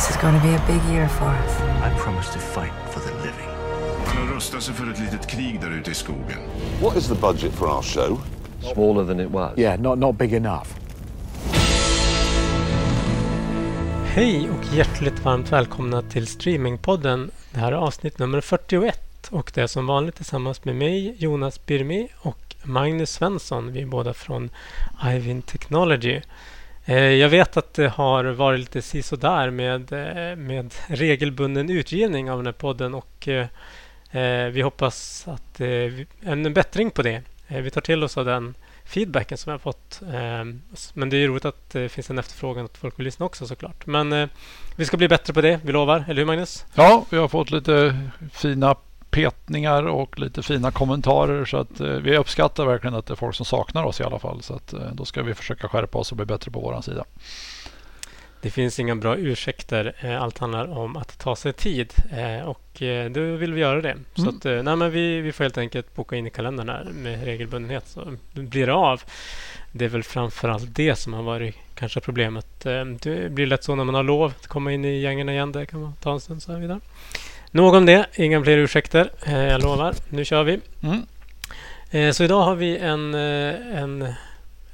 This is going to be a big year for us. I promise to fight for the living. Han har rustat sig för ett litet krig där ute i skogen. What is the budget for our show? Smaller than it was. Yeah, not, not big enough. Hej och hjärtligt varmt välkomna till Streamingpodden. Det här är avsnitt nummer 41 och det är som vanligt tillsammans med mig, Jonas Birmi och Magnus Svensson. Vi är båda från Ivin Technology. Eh, jag vet att det har varit lite sisådär med, eh, med regelbunden utgivning av den här podden och eh, vi hoppas att en bättring på det. Vi tar till oss av den feedbacken som jag har fått. Men det är roligt att det finns en efterfrågan att folk vill lyssna också såklart. Men vi ska bli bättre på det, vi lovar. Eller hur Magnus? Ja, vi har fått lite fina petningar och lite fina kommentarer. Så att vi uppskattar verkligen att det är folk som saknar oss i alla fall. Så att då ska vi försöka skärpa oss och bli bättre på vår sida. Det finns inga bra ursäkter. Allt handlar om att ta sig tid och då vill vi göra det. Mm. Så att, nej, men vi, vi får helt enkelt boka in i kalendern här med regelbundenhet så blir det av. Det är väl framförallt det som har varit kanske problemet. Det blir lätt så när man har lov att komma in i gängen igen. Det kan man ta en stund så här vidare. Nog om det. Inga fler ursäkter. Jag lovar. Nu kör vi. Mm. Så idag har vi en, en,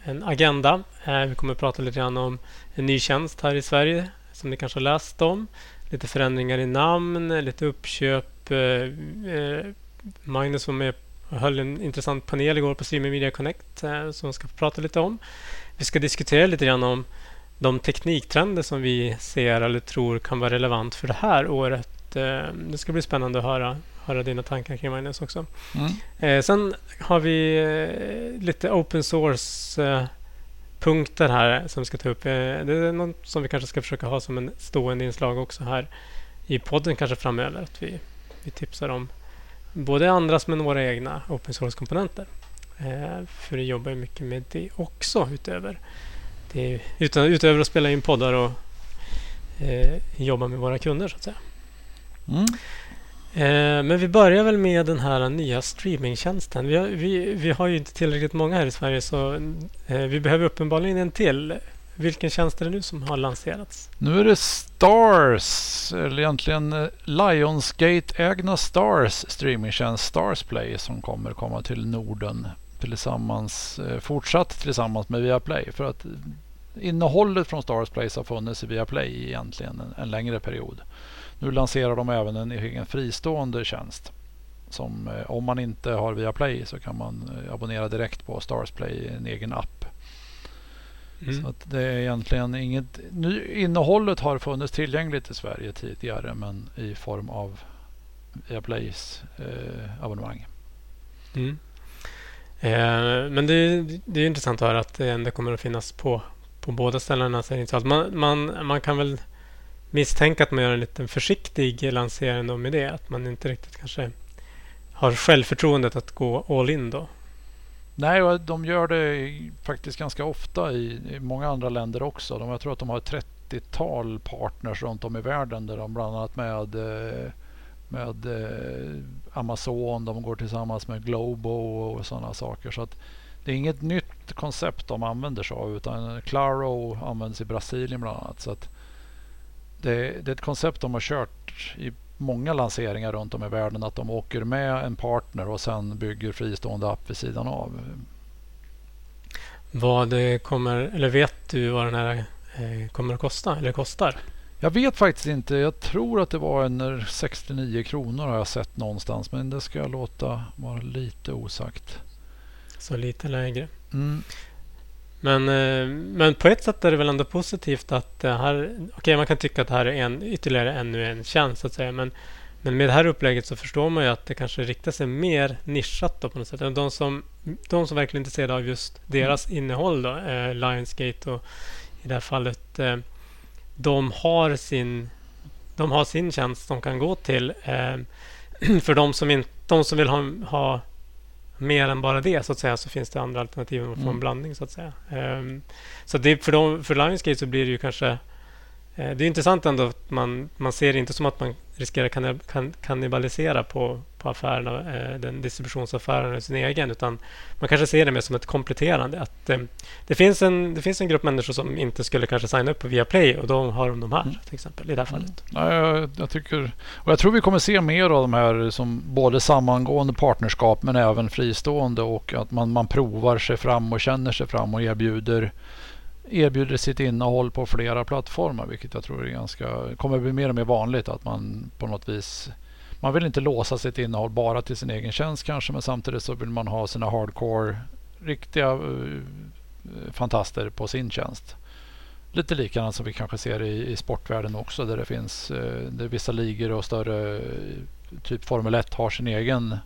en agenda. Vi kommer att prata lite grann om en ny tjänst här i Sverige som ni kanske har läst om. Lite förändringar i namn, lite uppköp. Magnus var med och höll en intressant panel igår på Streaming Media Connect som vi ska prata lite om. Vi ska diskutera lite grann om de tekniktrender som vi ser eller tror kan vara relevant för det här året. Det ska bli spännande att höra, höra dina tankar kring Magnus också. Mm. Sen har vi lite open source punkter här som vi ska ta upp. Det är något som vi kanske ska försöka ha som en stående inslag också här i podden kanske framöver. Att vi, vi tipsar om både andras men våra egna open source-komponenter. För vi jobbar mycket med det också utöver, det, utan, utöver att spela in poddar och eh, jobba med våra kunder så att säga. Mm. Eh, men vi börjar väl med den här nya streamingtjänsten. Vi har, vi, vi har ju inte tillräckligt många här i Sverige så eh, vi behöver uppenbarligen en till. Vilken tjänst är det nu som har lanserats? Nu är det Stars, eller egentligen eh, Lionsgate-ägna Stars streamingtjänst Starsplay som kommer komma till Norden tillsammans, fortsatt tillsammans med Viaplay. För att innehållet från Starsplay har funnits i Viaplay egentligen en, en längre period. Nu lanserar de även en egen fristående tjänst. Som om man inte har Viaplay så kan man abonnera direkt på Starsplay, en egen app. Mm. Så att det är egentligen inget... Nu, innehållet har funnits tillgängligt i Sverige tidigare men i form av Viaplays eh, abonnemang. Mm. Eh, men det, det är intressant att höra att det ändå kommer att finnas på, på båda ställena. Så man, man, man kan väl misstänka att man gör en liten försiktig lansering med det. Att man inte riktigt kanske har självförtroendet att gå all in då. Nej, de gör det faktiskt ganska ofta i, i många andra länder också. De, jag tror att de har ett 30-tal partners runt om i världen där de bland annat med, eh, med eh, Amazon, de går tillsammans med Globo och sådana saker. Så att det är inget nytt koncept de använder sig av utan Claro används i Brasilien bland annat. Så att det, det är ett koncept de har kört i många lanseringar runt om i världen att de åker med en partner och sen bygger fristående app vid sidan av. Vad det kommer, eller vet du vad den här eh, kommer att kosta eller kostar? Jag vet faktiskt inte. Jag tror att det var en 69 kronor har jag sett någonstans. Men det ska jag låta vara lite osagt. Så lite lägre. Mm. Men, men på ett sätt är det väl ändå positivt att här... Okej, okay, man kan tycka att det här är en, ytterligare ännu en tjänst så att säga. Men, men med det här upplägget så förstår man ju att det kanske riktar sig mer nischat då på något sätt. De som, de som verkligen är intresserade av just deras mm. innehåll då, eh, Lionsgate och i det här fallet, eh, de har sin de har sin tjänst de kan gå till. Eh, för de som, inte, de som vill ha, ha mer än bara det så att säga så finns det andra alternativ att få en mm. blandning så att säga. Um, så det, för, dem, för Lionsgate så blir det ju kanske Eh, det är intressant ändå att man, man ser det inte som att man riskerar kann, kannibalisera på, på affärerna, eh, den distributionsaffären sin egen, utan man kanske ser det mer som ett kompletterande. Att, eh, det, finns en, det finns en grupp människor som inte skulle kanske signa upp på Viaplay och då har de de här mm. till exempel i det här fallet. Mm. Ja, jag, jag, tycker, och jag tror vi kommer se mer av de här som både sammangående partnerskap men även fristående och att man, man provar sig fram och känner sig fram och erbjuder erbjuder sitt innehåll på flera plattformar vilket jag tror är ganska, kommer bli mer och mer vanligt att man på något vis man vill inte låsa sitt innehåll bara till sin egen tjänst kanske men samtidigt så vill man ha sina hardcore riktiga uh, fantaster på sin tjänst. Lite likadant som vi kanske ser i, i sportvärlden också där det finns uh, där vissa ligor och större typ Formel 1 har sin egen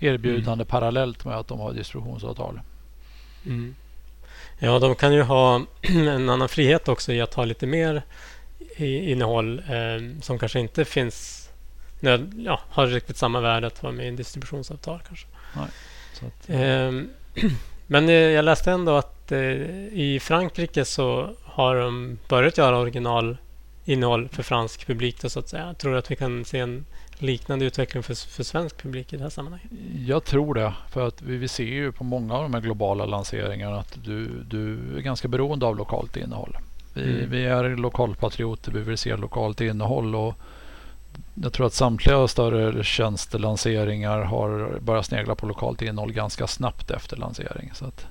erbjudande mm. parallellt med att de har distributionsavtal. Mm. Ja, de kan ju ha en annan frihet också i att ha lite mer innehåll eh, som kanske inte finns ja, har riktigt samma värde att vara med i en distributionsavtal kanske. Nej, att, eh, men jag läste ändå att eh, i Frankrike så har de börjat göra originalinnehåll för fransk publik. Då, så att säga. Jag tror att vi kan se en liknande utveckling för, för svensk publik i det här sammanhanget? Jag tror det. För att vi, vi ser ju på många av de här globala lanseringarna att du, du är ganska beroende av lokalt innehåll. Vi, mm. vi är lokalpatrioter, vi vill se lokalt innehåll. och jag tror att samtliga större tjänstelanseringar har börjat snegla på lokalt innehåll ganska snabbt efter lansering. Så att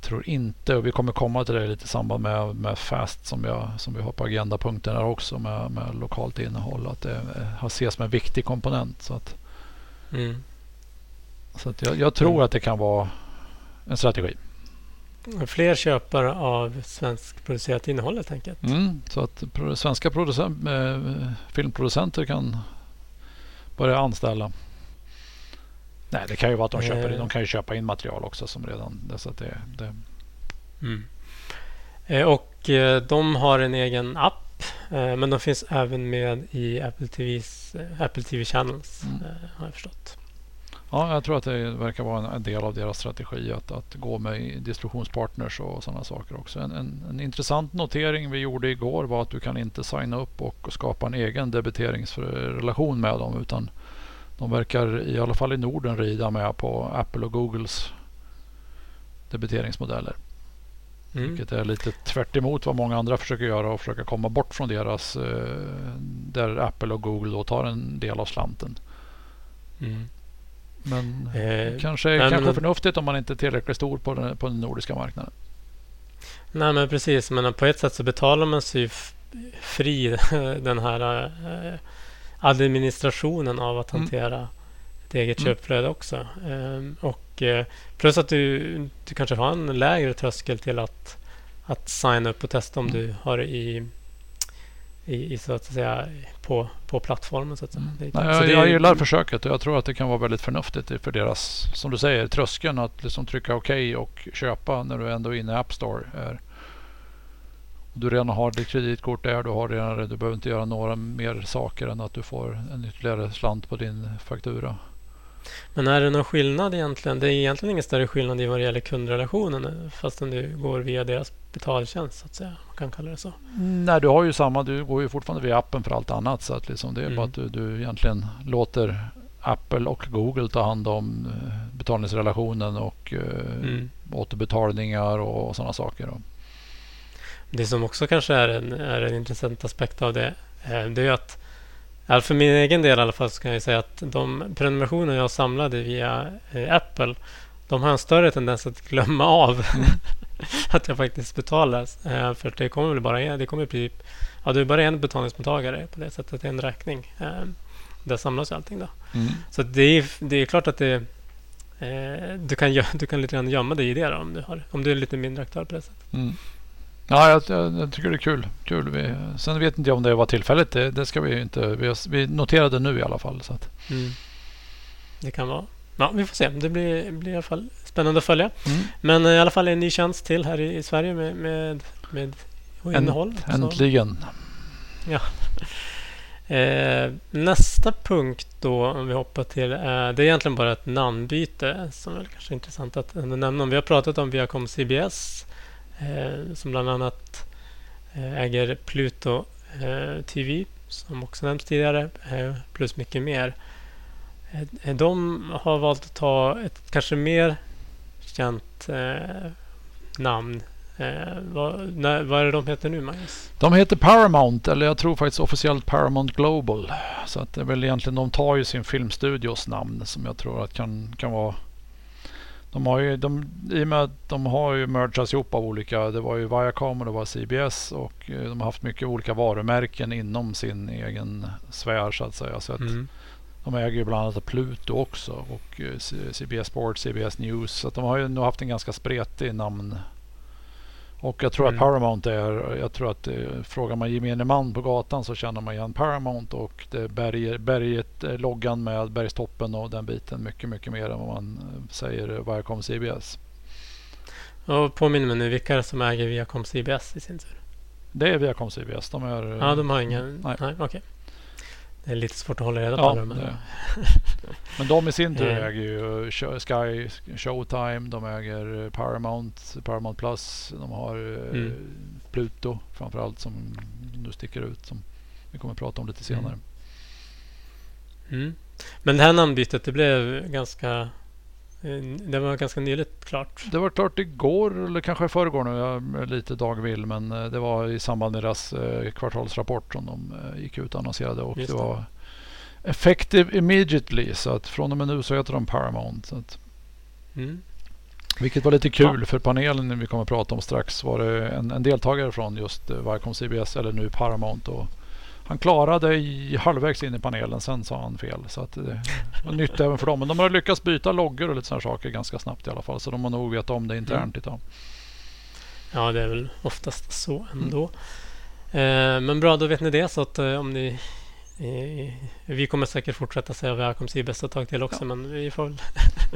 jag tror inte, och vi kommer komma till det lite i samband med, med FAST som, jag, som vi har på agendapunkten här också med, med lokalt innehåll. Att det har ses som en viktig komponent. Så att, mm. så att jag, jag tror mm. att det kan vara en strategi. Fler köpare av svenskproducerat innehåll helt enkelt. Mm, så att svenska producent, äh, filmproducenter kan börja anställa. Nej, det kan ju vara att de köper, eh. de kan ju köpa in material också som redan... Så att det, det. Mm. Eh, och eh, de har en egen app. Men de finns även med i Apple, TVs, Apple TV Channels mm. har jag förstått. Ja, jag tror att det verkar vara en del av deras strategi att, att gå med distributionspartners och sådana saker också. En, en, en, intressant notering vi gjorde igår var att du kan inte signa upp och skapa en egen debiteringsrelation med dem utan de verkar i alla fall i Norden rida med på Apple och Googles debiteringsmodeller. Mm. Vilket är lite tvärt vad många andra försöker göra och försöka komma bort från deras eh, där Apple och Google då tar en del av slanten. Mm. Men eh, kanske, nej, kanske men, förnuftigt om man inte är tillräckligt stor på den, på den nordiska marknaden. Nej men precis, men på ett sätt så betalar man sig fri den här eh, administrationen av att mm. hantera mm. ett eget mm. köpflöde också. Ehm, och eh, plus att du, du kanske har en lägre tröskel till att, att signa upp och testa om mm. du har i, i, i, så att säga på, på plattformen. Så att säga. Mm. Nej, jag, jag gillar försöket och jag tror att det kan vara väldigt förnuftigt för deras, som du säger, tröskeln att liksom trycka OK och köpa när du ändå är inne i App Store. Är, du redan har ditt kreditkort där, du har redan Du behöver inte göra några mer saker än att du får en ytterligare slant på din faktura. Men är det någon skillnad egentligen? Det är egentligen ingen större skillnad i vad det gäller kundrelationen fastän du går via deras betaltjänst så att säga. Man kan kalla det så. Nej, du har ju samma. Du går ju fortfarande via appen för allt annat. Så att liksom det är mm. bara att du, du egentligen låter Apple och Google ta hand om eh, betalningsrelationen och eh, mm. återbetalningar och, och sådana saker. Det som också kanske är en, är en intressant aspekt av det, eh, det är att för min egen del i alla fall så kan jag säga att de prenumerationer jag samlade via eh, Apple de har en större tendens att glömma av att jag faktiskt betalar. Eh, för det kommer väl bara det kommer bli, ja, det är bara en betalningsmottagare på det sättet, en räkning. Där samlas allting då. Mm. Så det är, det är klart att det, du, kan, du kan lite grann gömma dig i det då, om, du har, om du är lite mindre aktör på det sättet. Mm. Ja, jag, jag, jag, tycker det är kul. kul. Vi, sen vet inte jag om det var tillfälligt. Det, det ska vi inte. Vi, vi noterade nu i alla fall. Så att. Mm. Det kan vara. Ja, vi får se. Det blir, blir i alla fall spännande att följa. Mm. Men i alla fall en ny tjänst till här i, i Sverige med, med, med innehåll. Äntligen. Så. Ja. Eh, nästa punkt då, om vi hoppar till, eh, det är egentligen bara ett namnbyte som är kanske intressant att nämna. Vi har pratat om Viacom CBS Eh, Eh, som bland annat eh, äger Pluto eh, TV som också nämnts tidigare eh, plus mycket mer. Eh, eh, de har valt att ta ett kanske mer känt eh, namn. Eh, vad, när, vad är det de heter nu Magnus? De heter Paramount eller jag tror faktiskt officiellt Paramount Global. Så att det är väl egentligen de tar ju sin filmstudios namn som jag tror att kan, kan vara de har ju, de, I och med att de har ju mergats ihop av olika, det var ju Viacom och det var CBS och eh, de har haft mycket olika varumärken inom sin egen sfär så att säga. Så att Mm. De äger ju bland annat Pluto också och eh, CBS Sports, CBS News. Så att de har ju nog haft en ganska spretig namn. Och jag tror Mm. att Paramount är, jag tror att eh, frågar man gemene man på gatan så känner man igen Paramount och det är berg, berget, eh, loggan med bergstoppen och den biten mycket, mycket mer än vad man eh, säger eh, Viacom CBS. Och påminner mig nu, vilka är det som äger Viacom CBS i sin tur? Det är Viacom CBS. De är... eh, Ja, de har ingen... nej. Nej, okej. Det är lite svårt att hålla reda på Ja. Men, det- Men de i sin tur Eh. äger ju Sky, Showtime, de äger eh, Paramount, Paramount Plus, de har eh, Mm. Pluto framförallt som nu sticker ut som vi kommer att prata om lite senare. mm. men det här namnbytet, det blev ganska... eh, Det var ganska nyligt klart. Det var klart igår eller kanske i förrgår nu, jag är lite dagvill men eh, det var i samband med deras eh, kvartalsrapport som de gick ut och annonserade och Just det var effective immediately så att från och med nu så heter de Paramount. Så att Mm. Vilket var lite kul för panelen vi kommer att prata om strax var det en, en deltagare från just Viacom CBS eller nu Paramount. Och han klarade i halvvägs in i panelen, sen sa han fel. Så att det var nytt även för dem. Men de har lyckats byta loggor och lite sådana saker ganska snabbt i alla fall. Så de har nog vetat om det internt idag. Ja, det är väl oftast så ändå. Eh, men bra, då vet ni det. Så att eh, om ni... Eh, vi kommer säkert fortsätta säga Viacom CBS ett tag till också, men vi får väl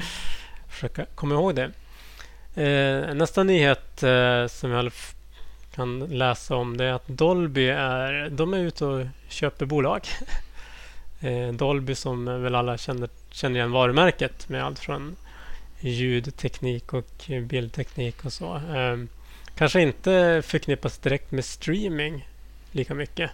försöka komma ihåg det. Eh, nästa nyhet eh, som jag f- kan läsa om det är att Dolby är, de är ute och köper bolag. eh, Dolby som väl alla känner, känner igen varumärket med allt från ljudteknik och bildteknik och så. Eh, kanske inte förknippas direkt med streaming lika mycket.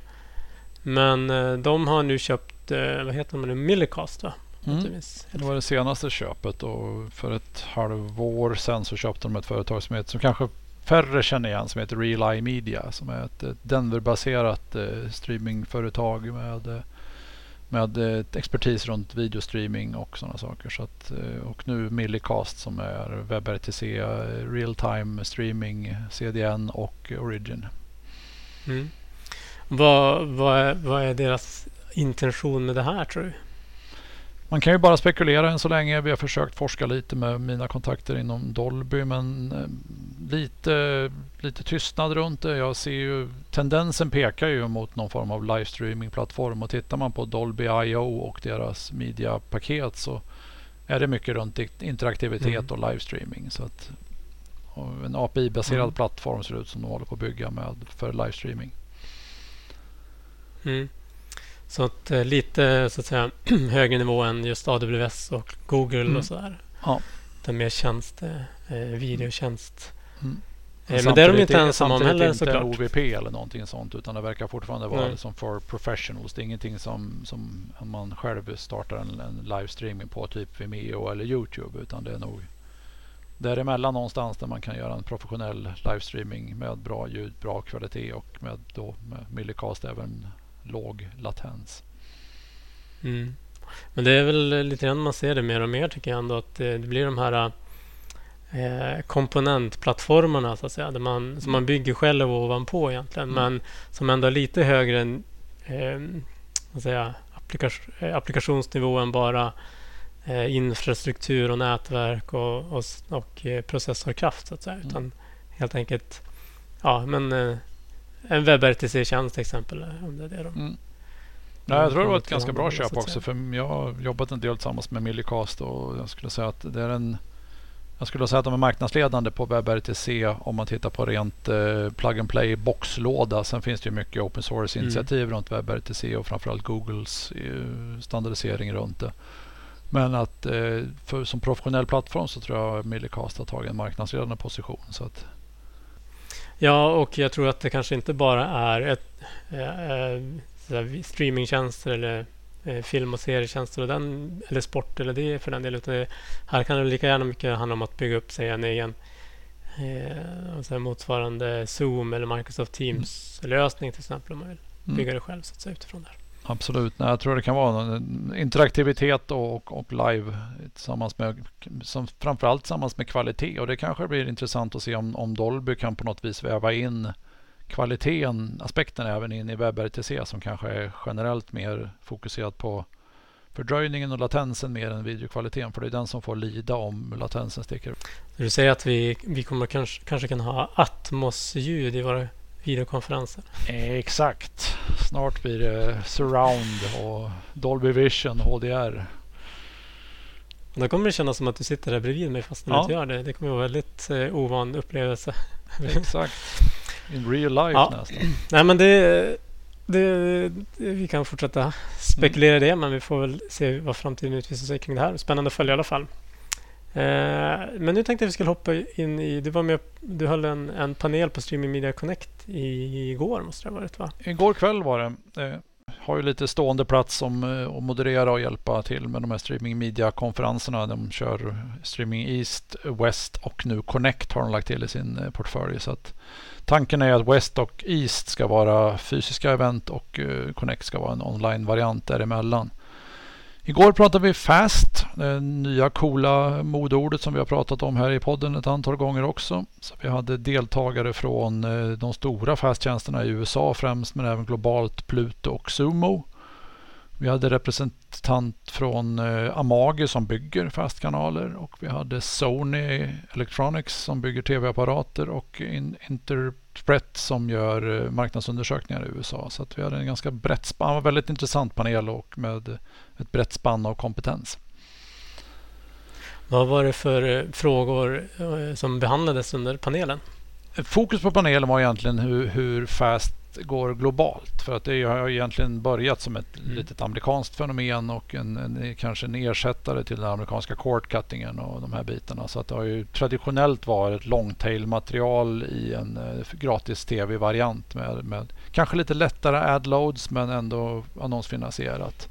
Men eh, de har nu köpt, vad heter de nu, Millicast va? Mm. Det var det senaste köpet och för ett halvår sedan så köpte de ett företag som, heter, som kanske färre känner igen som heter Real Eye Media som är ett, ett Denver-baserat eh, streamingföretag med, eh, med eh, expertis runt videostreaming och sådana saker. Så att, eh, och nu Millicast som är WebRTC, eh, Real Time Streaming, CDN och Origin. Mm. Vad, vad, är, vad är deras intention med det här tror du? Man kan ju bara spekulera än så länge. Vi har försökt forska lite med mina kontakter inom Dolby men eh, lite, lite tystnad runt det. Jag ser ju tendensen pekar ju mot någon form av livestreamingplattform och tittar man på Dolby I.O. och deras mediapaket så är det mycket runt interaktivitet Mm. och livestreaming. Så att, och en API-baserad Mm. plattform ser det ut som de håller på att bygga med för livestreaming. Mm. Så att eh, lite så att säga högre nivå än just AWS och Google Mm. och sådär. Ja. Den mer tjänst, eh, videotjänst. Mm. Eh, men det är de Samtidigt inte ensamma om samtidigt heller inte såklart. OVP eller någonting sånt utan det verkar fortfarande vara Nej. liksom för professionals. Det är ingenting som, som om man själv startar en, en livestreaming på typ Vimeo eller Youtube utan det är nog däremellan någonstans där man kan göra en professionell livestreaming med bra ljud, bra kvalitet och med, då, med Millicast även låg latens. Mm. Men det är väl lite grann man ser det mer och mer tycker jag ändå att det blir de här eh, komponentplattformarna så att säga. Där man, som man bygger själv ovanpå egentligen. Mm. Men som ändå är lite högre än eh, applikation, eh, applikationsnivå än bara eh, infrastruktur och nätverk och, och, och eh, processorkraft så att säga. Mm. Utan helt enkelt ja, men, en WebRTC-tjänst till exempel. Om det är det de Mm. Nej, jag tror det var ett ganska bra köp också. För jag har jobbat en del tillsammans med Millicast och jag skulle säga att det är en jag skulle säga att de är marknadsledande på WebRTC om man tittar på rent eh, plug and play boxlåda. Sen finns det ju mycket open source Mm. initiativ runt WebRTC och framförallt Googles eh, standardisering runt det. Men att eh, för, som professionell plattform så tror jag Millicast har tagit en marknadsledande position. Så att, Ja, och jag tror att det kanske inte bara är ett, äh, streamingtjänster eller äh, film och serietjänster och den, eller sport eller det för den delen. Utan det, här kan det lika gärna mycket handla om att bygga upp sig en egen eh, motsvarande Zoom eller Microsoft Teams-lösning mm. till exempel om man vill mm. bygga det själv så att säga, utifrån där. Absolut. Nej, jag tror det kan vara interaktivitet och, och live tillsammans med, som, framförallt tillsammans med kvalitet. Och det kanske blir intressant att se om, om Dolby kan på något vis väva in kvaliteten, aspekten även in i WebRTC som kanske är generellt mer fokuserat på fördröjningen och latensen mer än videokvaliteten. För det är den som får lida om latensen sticker. Du säger att vi, vi kommer kanske, kanske kan ha Atmos-ljud i våra videokonferenser. Exakt. Snart blir det surround och Dolby Vision HDR. Då kommer det kännas som att du sitter där bredvid mig fast du ja. inte gör det. Det kommer vara en väldigt eh, ovan upplevelse. Exakt. In real life ja. nästan. Nej men det, det, vi kan fortsätta spekulera i det men vi får väl se vad framtiden utvisar sig kring det här. Spännande att följa i alla fall. Eh, men nu tänkte jag att vi skulle hoppa in i... Du var med du höll en, en panel på Streaming Media Connect igår måste det ha varit va? Igår kväll var det. Eh, har ju lite stående plats som eh, att moderera och hjälpa till med de här Streaming Media-konferenserna. De kör Streaming East, West och nu Connect har de lagt till i sin portfölj. Så att tanken är att West och East ska vara fysiska event och Connect ska vara en online-variant däremellan. Igår pratade vi Fast, det nya coola modordet som vi har pratat om här i podden ett antal gånger också. Så vi hade deltagare från eh, de stora Fast-tjänsterna i USA främst men även globalt Pluto och Sumo. Vi hade representant från eh, Amagi som bygger Fast-kanaler och vi hade Sony Electronics som bygger tv-apparater och Interpret som gör eh, marknadsundersökningar i USA. Så vi hade en ganska brett spann, en väldigt intressant panel och med ett brett spann av kompetens. Vad var det för eh, frågor som behandlades under panelen? Fokus på panelen var egentligen hur, hur fast går globalt. För att det har egentligen börjat som ett mm. litet amerikanskt fenomen och en, en, kanske en ersättare till den amerikanska cord-cuttingen och de här bitarna. Så att det har ju traditionellt varit long-tail-material i en uh, gratis tv-variant med, med kanske lite lättare ad-loads men ändå annonsfinansierat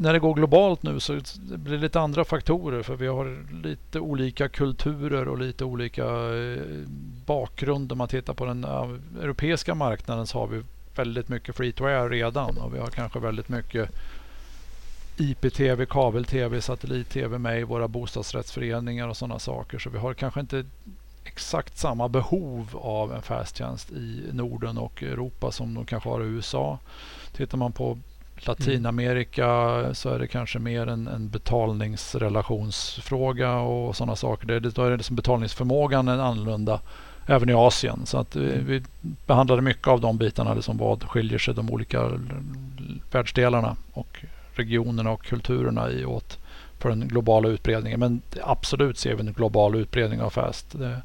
när det går globalt nu så blir det lite andra faktorer för vi har lite olika kulturer och lite olika eh, bakgrund. Om man tittar på den eh, europeiska marknaden så har vi väldigt mycket free to air redan och vi har kanske väldigt mycket IPTV, kabel-TV, satellit-TV med i våra bostadsrättsföreningar och sådana saker. Så vi har kanske inte exakt samma behov av en fästtjänst i Norden och Europa som de kanske har i USA. Tittar man på Latinamerika så är det kanske mer en, en betalningsrelationsfråga och sådana saker. Det, då är det liksom betalningsförmågan är annorlunda även i Asien. Så att vi, vi behandlade mycket av de bitarna, liksom vad skiljer sig de olika världsdelarna och regionerna och kulturerna i åt för den globala utbredningen. Men absolut ser vi en global utbredning av FAST. Det,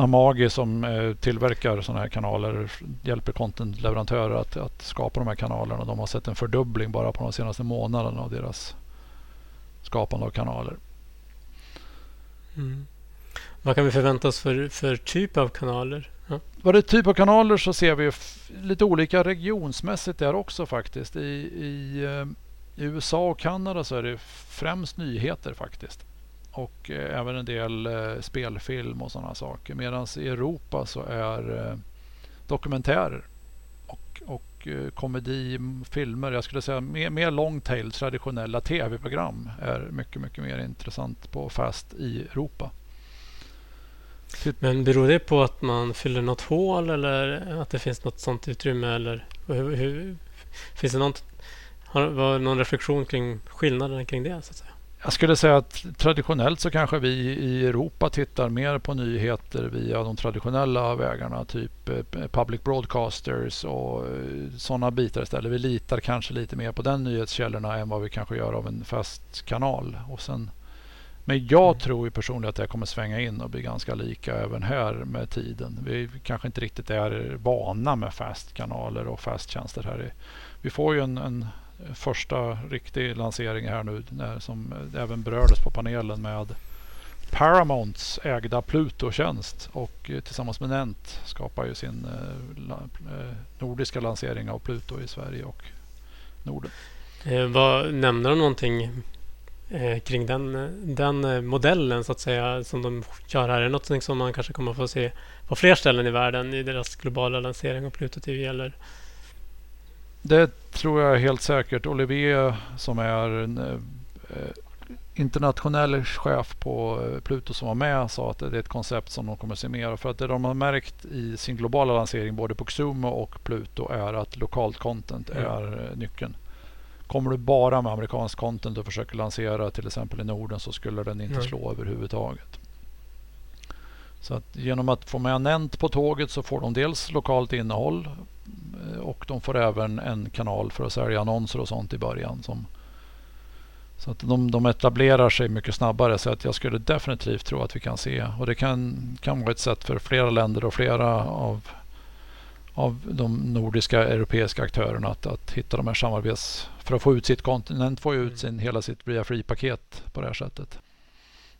Amagi som eh, tillverkar sådana här kanaler hjälper contentleverantörer att, att skapa de här kanalerna. De har sett en fördubbling bara på de senaste månaderna av deras skapande av kanaler. Mm. Vad kan vi förvänta oss för, för typ av kanaler? Ja. Vad det är typ av kanaler så ser vi lite olika regionsmässigt där också faktiskt. I, i, eh, I USA och Kanada så är det främst nyheter faktiskt och eh, även en del eh, spelfilm och sådana saker. Medan i Europa så är eh, dokumentärer och, och komedi, filmer, jag skulle säga mer, mer long tail traditionella tv-program är mycket, mycket mer intressant på Fast i Europa. Men beror det på att man fyller något hål eller att det finns något sånt utrymme? Eller hur, hur, finns det något, har, någon reflektion kring skillnaden kring det? Så att säga? Jag skulle säga att traditionellt så kanske vi i Europa tittar mer på nyheter via de traditionella vägarna. Typ eh, public broadcasters och eh, sådana bitar istället. Vi litar kanske lite mer på den nyhetskällorna än vad vi kanske gör av en fast kanal. Och sen, men jag mm. tror ju personligen att det kommer svänga in och bli ganska lika även här med tiden. Vi kanske inte riktigt är vana med fast kanaler och fast tjänster här. Vi får ju en, en första riktig lansering här nu när, som även berördes på panelen med Paramounts ägda Pluto-tjänst och eh, tillsammans med Nent skapar ju sin eh, eh, nordiska lansering av Pluto i Sverige och Norden. Eh, vad, nämner de någonting eh, kring den, den modellen så att säga som de kör här? Är det något som man kanske kommer få se på fler ställen i världen i deras globala lansering av Pluto TV? Eller? Det tror jag helt säkert. Olivier som är en eh, internationell chef på eh, Pluto som var med sa att det är ett koncept som de kommer att se mer För att det de har märkt i sin globala lansering både på Xumo och Pluto är att lokalt content mm. är eh, nyckeln. Kommer du bara med amerikansk content och försöker lansera till exempel i Norden så skulle den inte mm. slå överhuvudtaget. Så att genom att få med Nent på tåget så får de dels lokalt innehåll eh, och de får även en kanal för att sälja annonser och sånt i början. Som, så att de, de etablerar sig mycket snabbare så att jag skulle definitivt tro att vi kan se och det kan, kan vara ett sätt för flera länder och flera av, av de nordiska europeiska aktörerna att, att hitta de här samarbets... För att få ut sitt kontinent, få ut mm. sin, hela sitt Via Free-paket på det här sättet.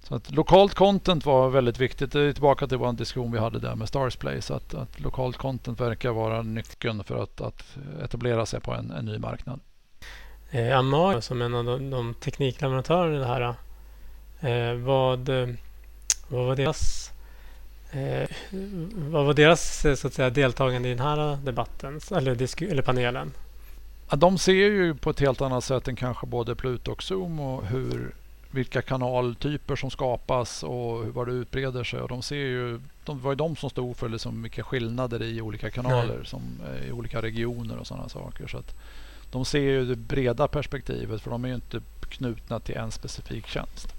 Så att lokalt content var väldigt viktigt. Det är tillbaka till vår diskussion vi hade där med Starsplay. Så att, att lokalt content verkar vara nyckeln för att, att etablera sig på en, en ny marknad. Eh, Amar som en av de, de teknikleverantörerna i det här. Eh, vad, vad var deras eh, vad var deras så att säga, deltagande i den här debatten eller, eller panelen? Ja, de ser ju på ett helt annat sätt än kanske både Pluto och Zoom och hur vilka kanaltyper som skapas och vad det utbreder sig. Och de ser ju, de var ju de som stod för liksom vilka skillnader i olika kanaler som, i olika regioner och sådana saker. Så att de ser ju det breda perspektivet för de är ju inte knutna till en specifik tjänst.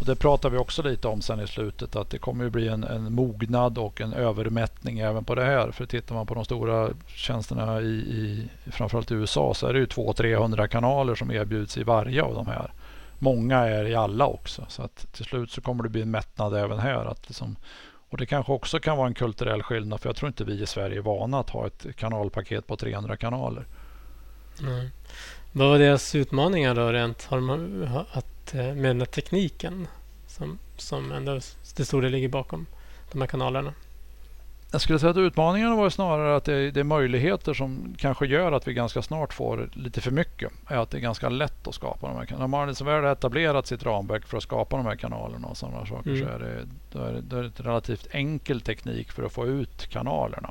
Och Det pratar vi också lite om sen i slutet att det kommer att bli en, en mognad och en övermättning även på det här. För tittar man på de stora tjänsterna i, i framförallt i USA så är det ju 200-300 kanaler som erbjuds i varje av de här många är i alla också. Så att till slut så kommer det bli en mättnad även här. Att liksom, och det kanske också kan vara en kulturell skillnad för jag tror inte vi i Sverige är vana att ha ett kanalpaket på 300 kanaler. Mm. Vad var deras utmaningar då rent har man, att, eh, med den här tekniken som, som ändå till stor del ligger bakom de här kanalerna? Jag skulle säga att utmaningarna var snarare att det, det, är möjligheter som kanske gör att vi ganska snart får lite för mycket. Att det är ganska lätt att skapa de här kanalerna. När man liksom väl etablerat sitt ramverk för att skapa de här kanalerna och sådana saker mm. så är det, då är det, då är det ett relativt enkel teknik för att få ut kanalerna.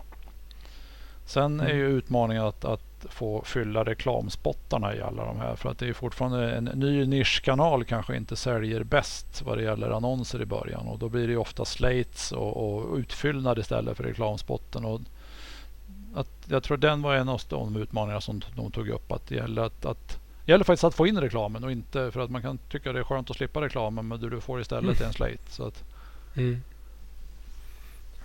Sen är ju utmaningen att, att få fylla reklamspottarna i alla de här. För att det är fortfarande en ny nischkanal kanske inte säljer bäst vad det gäller annonser i början. Och då blir det ofta slates och, och utfyllnad istället för reklamspotten. Och att, jag tror den var en av de utmaningar som de tog upp. Att det gäller att, att det gäller faktiskt att få in reklamen och inte för att man kan tycka det är skönt att slippa reklamen men du får istället mm. en slate. Så att, mm.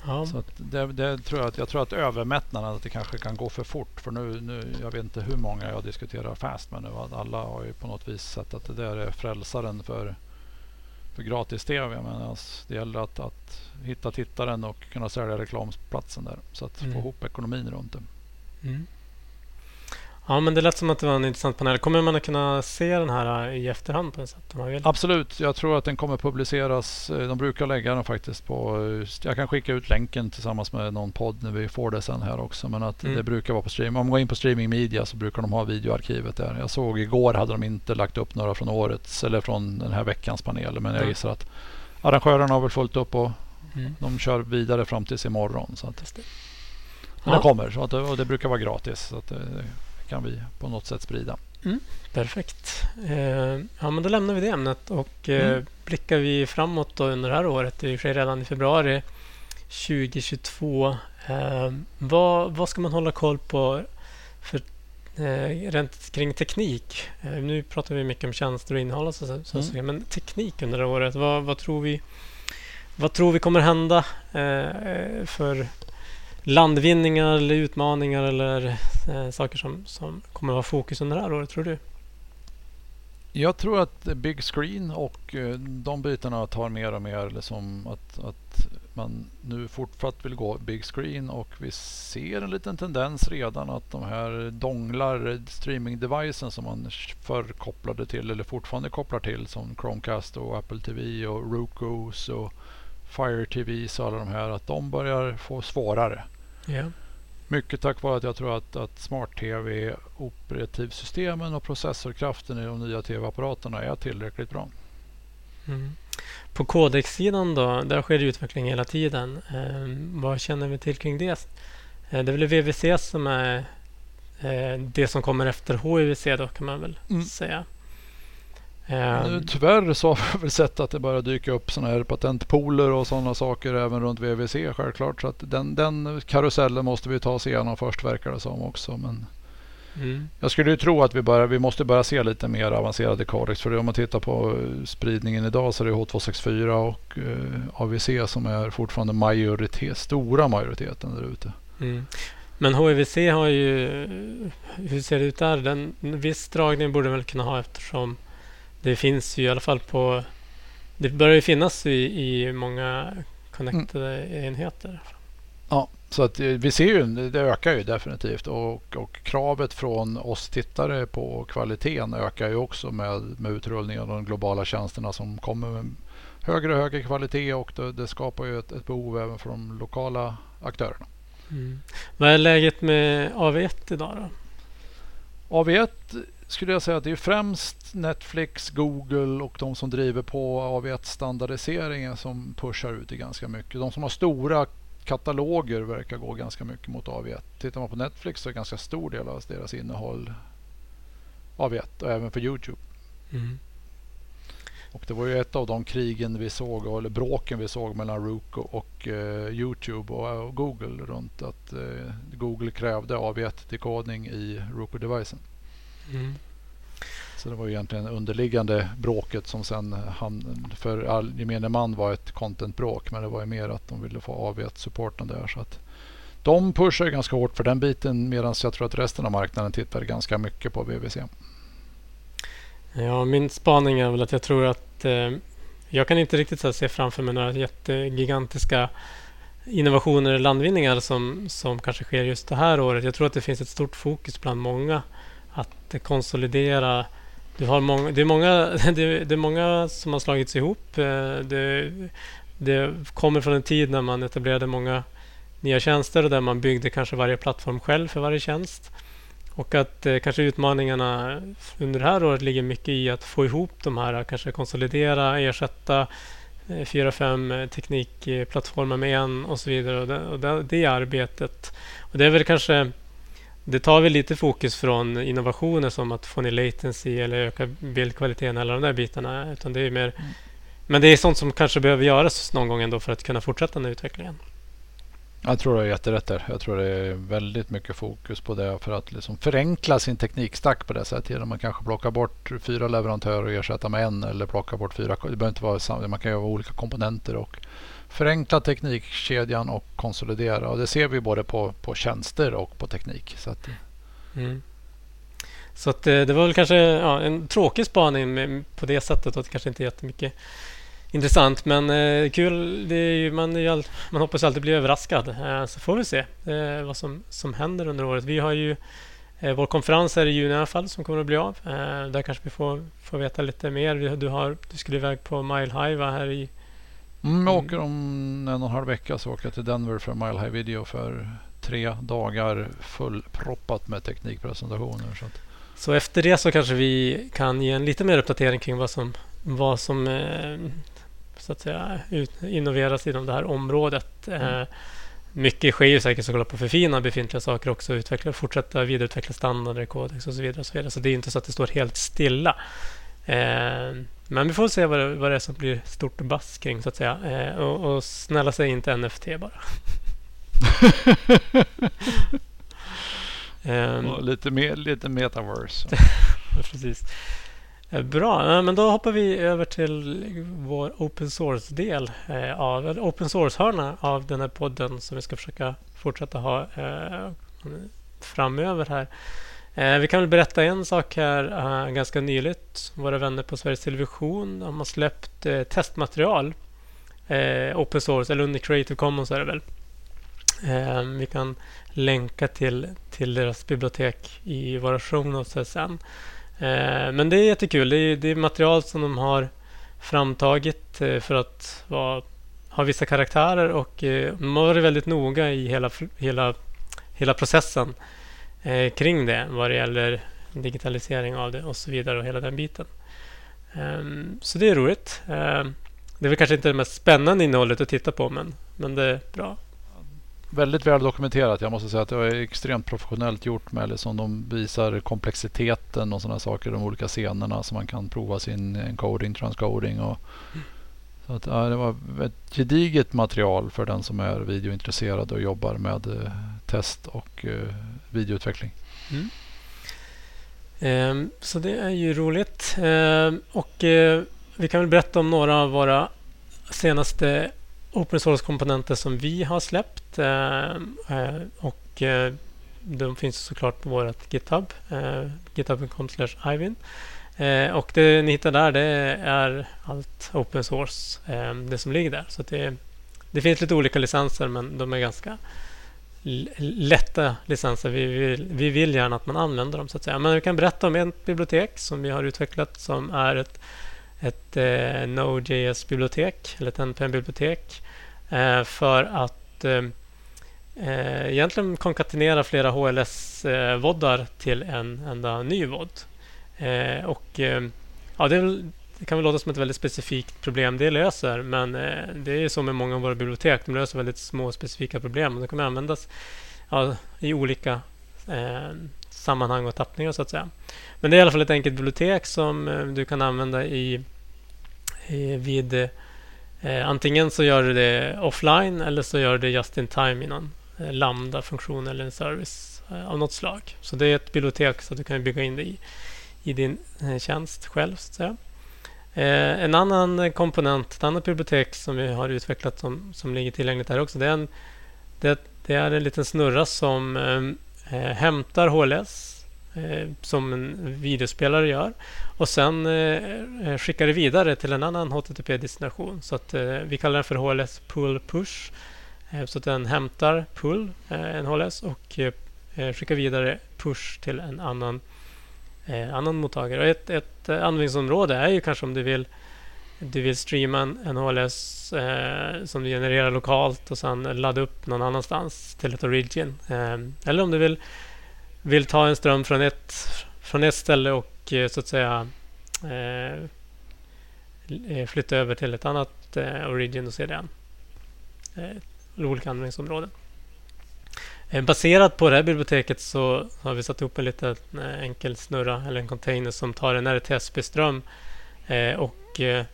Ja. Så det, det, tror jag, att, jag tror att övermättnaden att det kanske kan gå för fort. För nu, nu, jag vet inte hur många jag diskuterar fast med nu. Alla har ju på något vis sett att det där är frälsaren för, för gratis-tv. Men det gäller att, att hitta tittaren och kunna sälja reklamplatsen där. Så att mm. få ihop ekonomin runt det. Mm. Ja, men det lät som att det var en intressant panel. Kommer man att kunna se den här i efterhand på något sätt? Absolut. Jag tror att den kommer publiceras. Eh, de brukar lägga den faktiskt på... Eh, jag kan skicka ut länken tillsammans med någon podd när vi får det sen här också. Men att mm. det brukar vara på stream. Om man går in på streaming media så brukar de ha videoarkivet där. Jag såg igår hade de inte lagt upp några från årets eller från den här veckans paneler. Men jag gissar att arrangörerna har väl fullt upp och mm. de kör vidare fram tills imorgon. Så att, men ja. det kommer så att, och det brukar vara gratis. Så att, kan vi på något sätt sprida. Mm, perfekt. Eh, ja, men då lämnar vi det ämnet och eh, mm. blickar vi framåt då under det här året. Det ju redan i februari 2022. Eh, vad, vad ska man hålla koll på för eh, rent kring teknik? Eh, nu pratar vi mycket om tjänster och innehåll och så, så, mm. men teknik under det här året. Vad, vad, tror vi vad tror vi kommer hända eh, för landvinningar eller utmaningar eller eh, saker som, som kommer att vara fokus under det här året, tror du? Jag tror att Big Screen och eh, de bitarna tar mer och mer liksom att, att man nu fortsatt vill gå Big Screen och vi ser en liten tendens redan att de här donglar, streamingdevicen som man förr kopplade till eller fortfarande kopplar till som Chromecast och Apple TV och Rokus och Fire TV och alla de här att de börjar få svårare. Ja. Mycket tack vare att jag tror att, att smart-tv, operativsystemen och processorkraften i de nya tv-apparaterna är tillräckligt bra. Mm. På Codex-sidan då, där sker det utveckling hela tiden. Eh, vad känner vi till kring det? Eh, det är väl VVC som är eh, det som kommer efter HIVC då kan man väl mm. säga. Nu, tyvärr så har vi väl sett att det börjar dyka upp sådana här patentpooler och sådana saker även runt VVC självklart. Så att den, den karusellen måste vi ta oss igenom först verkar det som också. Men mm. Jag skulle ju tro att vi, börjar, vi måste börja se lite mer avancerade codex. För om man tittar på spridningen idag så är det H264 och eh, AVC som är fortfarande majoritet, stora majoriteten där ute. Mm. Men HIVC har ju, hur ser det ut där? Den, en viss dragning borde väl kunna ha eftersom det finns ju i alla fall på... Det börjar ju finnas i, i många connectade mm. enheter. Ja, så att eh, vi ser ju, det ökar ju definitivt och, och kravet från oss tittare på kvaliteten ökar ju också med, med utrullningen av de globala tjänsterna som kommer med högre och högre kvalitet och det, det skapar ju ett, ett, behov även för de lokala aktörerna. Mm. Vad är läget med AV1 idag då? AV1 skulle jag säga att det är främst Netflix, Google och de som driver på AV1-standardiseringen som pushar ut det ganska mycket. De som har stora kataloger verkar gå ganska mycket mot AV1. Tittar man på Netflix så är ganska stor del av deras innehåll AV1 och även för Youtube. Mm. Och det var ju ett av de krigen vi såg, eller bråken vi såg mellan Roku och uh, Youtube och, och, Google runt att uh, Google krävde AV1-dekodning i Roku-devicen. Mm. Så det var ju egentligen underliggande bråket som sen han, för all gemene man var ett content-bråk. Men det var ju mer att de ville få AV1-supporten där. Så att de pushar ganska hårt för den biten medan jag tror att resten av marknaden tittar ganska mycket på VVC. Ja, min spaning är väl att jag tror att eh, jag kan inte riktigt så se framför mig några jättegigantiska innovationer eller landvinningar som, som kanske sker just det här året. Jag tror att det finns ett stort fokus bland många att konsolidera. Du har många, det, är många, det, det är många som har slagits ihop. Eh, det, det kommer från en tid när man etablerade många nya tjänster och där man byggde kanske varje plattform själv för varje tjänst. Och att eh, kanske utmaningarna under det här året ligger mycket i att få ihop de här, kanske konsolidera, ersätta eh, fyra, fem eh, teknikplattformar med en och så vidare. Och det, och det, det arbetet. Och det är väl kanske det tar väl lite fokus från innovationer som att få ner latency eller öka bildkvaliteten eller de där bitarna. Utan det är mer, mm. Men det är sånt som kanske behöver göras någon gång ändå för att kunna fortsätta den utvecklingen. Jag tror du har jätterätt där. Jag tror det är väldigt mycket fokus på det för att liksom förenkla sin teknikstack på det sättet. Genom man kanske plockar bort fyra leverantörer och ersätta med en eller plocka bort fyra. Det behöver inte vara samma. Man kan göra olika komponenter och förenkla teknikkedjan och konsolidera. Och det ser vi både på, på tjänster och på teknik. Så att, eh, mm. Så att det, det var väl kanske ja, en tråkig spaning med, på det sättet och kanske inte jättemycket intressant. Men eh, kul. Det är ju, man, är all, man hoppas alltid bli överraskad. Eh, så får vi se eh, vad som, som händer under året. Vi har ju eh, vår konferens här i juni i alla fall som kommer att bli av. Eh, där kanske vi får, får veta lite mer. Du, har, du skulle iväg på Mile High här i Mm, jag åker om en och en halv vecka så åker jag till Denver för Mile High Video för tre dagar fullproppat med teknikpresentationer. Så, att. så efter det så kanske vi kan ge en lite mer uppdatering kring vad som, vad som eh, så att säga, innoveras inom det här området. Mm. Eh, mycket sker ju säkert såklart på förfina befintliga saker också. Utveckla, fortsätta vidareutveckla standarder, kodex och så vidare. Och så, vidare. så det är inte så att det står helt stilla. Eh, men vi får se vad det, vad det är som blir stort bass kring så att säga. Eh, och, och, snälla säg inte NFT bara. um, lite, mer, lite metaverse. precis. Eh, bra, men då hoppar vi över till vår open source-del eh, av open source-hörna av den här podden som vi ska försöka fortsätta ha eh, framöver här. Eh, vi kan väl berätta en sak här eh, ganska nyligt. Våra vänner på Sveriges Television de har släppt eh, testmaterial. Open source, eller under Creative Commons är det väl. vi kan länka till, till deras bibliotek i våra show notes sen. men det är jättekul. Det är, det är material som de har framtagit för att vara, ha vissa karaktärer och de har varit väldigt noga i hela, hela, hela processen eh, kring det vad det gäller digitalisering av det och så vidare och hela den biten. Um, så det är roligt. Um, det är väl kanske inte det mest spännande innehållet att titta på men, men det är bra. Väldigt väl dokumenterat. Jag måste säga att det var extremt professionellt gjort med liksom de visar komplexiteten och sådana saker de olika scenerna så man kan prova sin encoding, transcoding och mm. så att, ja, det var ett gediget material för den som är videointresserad och jobbar med eh, test och eh, videoutveckling. Mm. Eh, så det är ju roligt. Eh, och eh, vi kan väl berätta om några av våra senaste open source-komponenter som vi har släppt. Ehm, eh, och eh, de finns såklart på vårt GitHub. Eh, github.com Ivin. Eh, och det ni hittar där det är allt open source, ehm, det som ligger där. Så det, det finns lite olika licenser men de är ganska lätta licenser. Vi vill, vi vill gärna att man använder dem. så att säga. Men vi kan berätta om ett bibliotek som vi har utvecklat som är ett, ett eh, Node.js-bibliotek eller ett NPM-bibliotek eh, för att eh, eh egentligen konkatenera flera HLS-voddar eh, till en enda ny vodd. Eh, och, eh, ja, det är det kan väl låta som ett väldigt specifikt problem det löser men eh, det är så med många av våra bibliotek. De löser väldigt små specifika problem och de kommer användas ja, i olika eh, sammanhang och tappningar så att säga. Men det är i alla fall ett enkelt bibliotek som eh, du kan använda i, i vid eh, antingen så gör du det offline eller så gör du det just in time i någon eh, lambda-funktion eller en service eh, av något slag. Så det är ett bibliotek så du kan bygga in det i, i din eh, tjänst själv. Så att säga. Eh, en annan komponent, ett annat bibliotek som vi har utvecklat som, som ligger tillgängligt här också. Det är en, det, det är en liten snurra som eh, eh hämtar HLS eh, som en videospelare gör och sen eh, eh skickar det vidare till en annan HTTP-destination. Så att, eh, vi kallar den för HLS Pull Push. så att den hämtar pull, en HLS och skickar vidare push till en annan eh, annan mottagare. Och ett, ett eh, användningsområde är ju kanske om du vill du vill streama en HLS eh, som du genererar lokalt och sen ladda upp någon annanstans till ett origin. Eh, eller om du vill, vill ta en ström från ett, från ett ställe och eh, så att säga eh, eh, flytta över till ett annat origin och CDN. Eh, olika användningsområden. Eh, baserat på det här biblioteket så har vi satt ihop en liten eh, enkel snurra eller en container som tar en RTSP-ström eh, och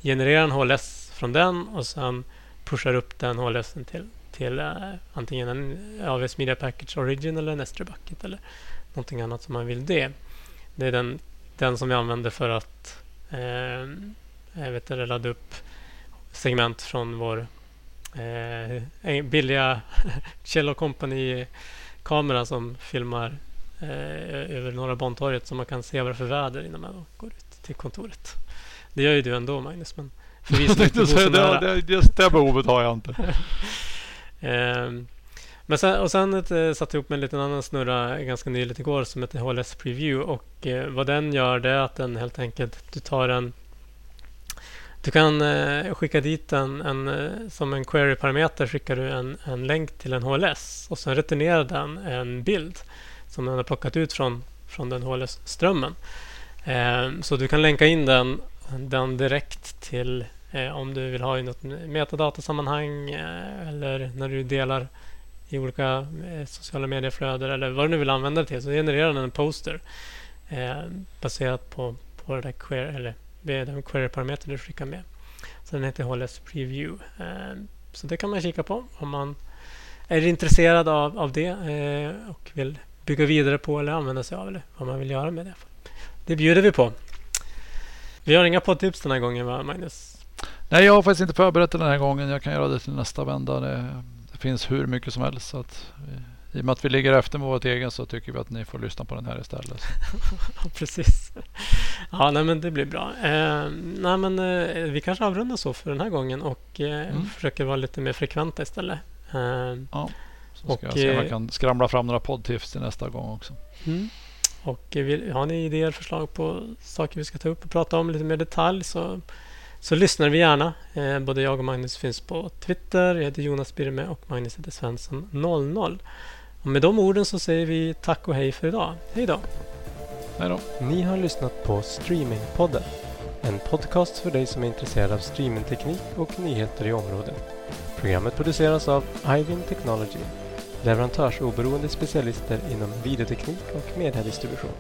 genererar en HLS från den och sen pushar upp den HLS till, till antingen en AWS Media Package Origin eller en S3 Bucket eller någonting annat som man vill det. Det är den, den som vi använder för att eh, jag vet ladda upp segment från vår eh, billiga Kjell Company kamera som filmar eh, över Norra Bantorget så man kan se vad det är för väder innan man går ut till kontoret. Det gör ju du ändå Magnus. Men för vi som inte bor så nära. Det, just det behovet har jag inte. eh, men sen, och sen ett, eh, satte jag ihop med en liten annan snurra ganska nyligen igår som heter HLS Preview. Och eh, vad den gör det är att den helt enkelt, du tar en du kan eh, skicka dit en, en eh, som en query-parameter skickar du en, en länk till en HLS och sen returnerar den en bild som den har plockat ut från, från den HLS-strömmen. Eh, så du kan länka in den, den direkt till eh, om du vill ha i något metadatasammanhang eh, eller när du delar i olika eh, sociala medieflöden eller vad du nu vill använda det till. Så genererar den en poster eh, baserat på, på det där query, eller den Query-parameter du skickar med. Så den heter HLS Preview. Ehm, så det kan man kika på om man är intresserad av, av det eh, och vill bygga vidare på eller använda sig av eller vad man vill göra med det. Det bjuder vi på. Vi har inga poddtips den här gången va, Magnus? Nej, jag har faktiskt inte förberett den här gången. Jag kan göra det till nästa vända. Det, det finns hur mycket som helst. Så att i och med att vi ligger efter med vårt egen så tycker vi att ni får lyssna på den här istället. precis. Ja, nej, men det blir bra. Eh, nej, men, eh, vi kanske avrundar så för den här gången och eh, Mm. försöker vara lite mer frekventa istället. Eh, Ja. Så ska Och, jag se om jag eh, kan skramla fram några poddtips till nästa gång också. Mm. Och eh, vill, har ni idéer, förslag på saker vi ska ta upp och prata om lite mer detalj så, så lyssnar vi gärna. Eh, både jag och Magnus finns på Twitter. Jag heter Jonas Birme och Magnus heter Svensson 00. Och med de orden så säger vi tack och hej för idag. Hej då! Hej då. Ni har lyssnat på Streamingpodden. En podcast för dig som är intresserad av streamingteknik och nyheter i området. Programmet produceras av Ivin Technology, leverantörsoberoende specialister inom videoteknik och mediedistribution.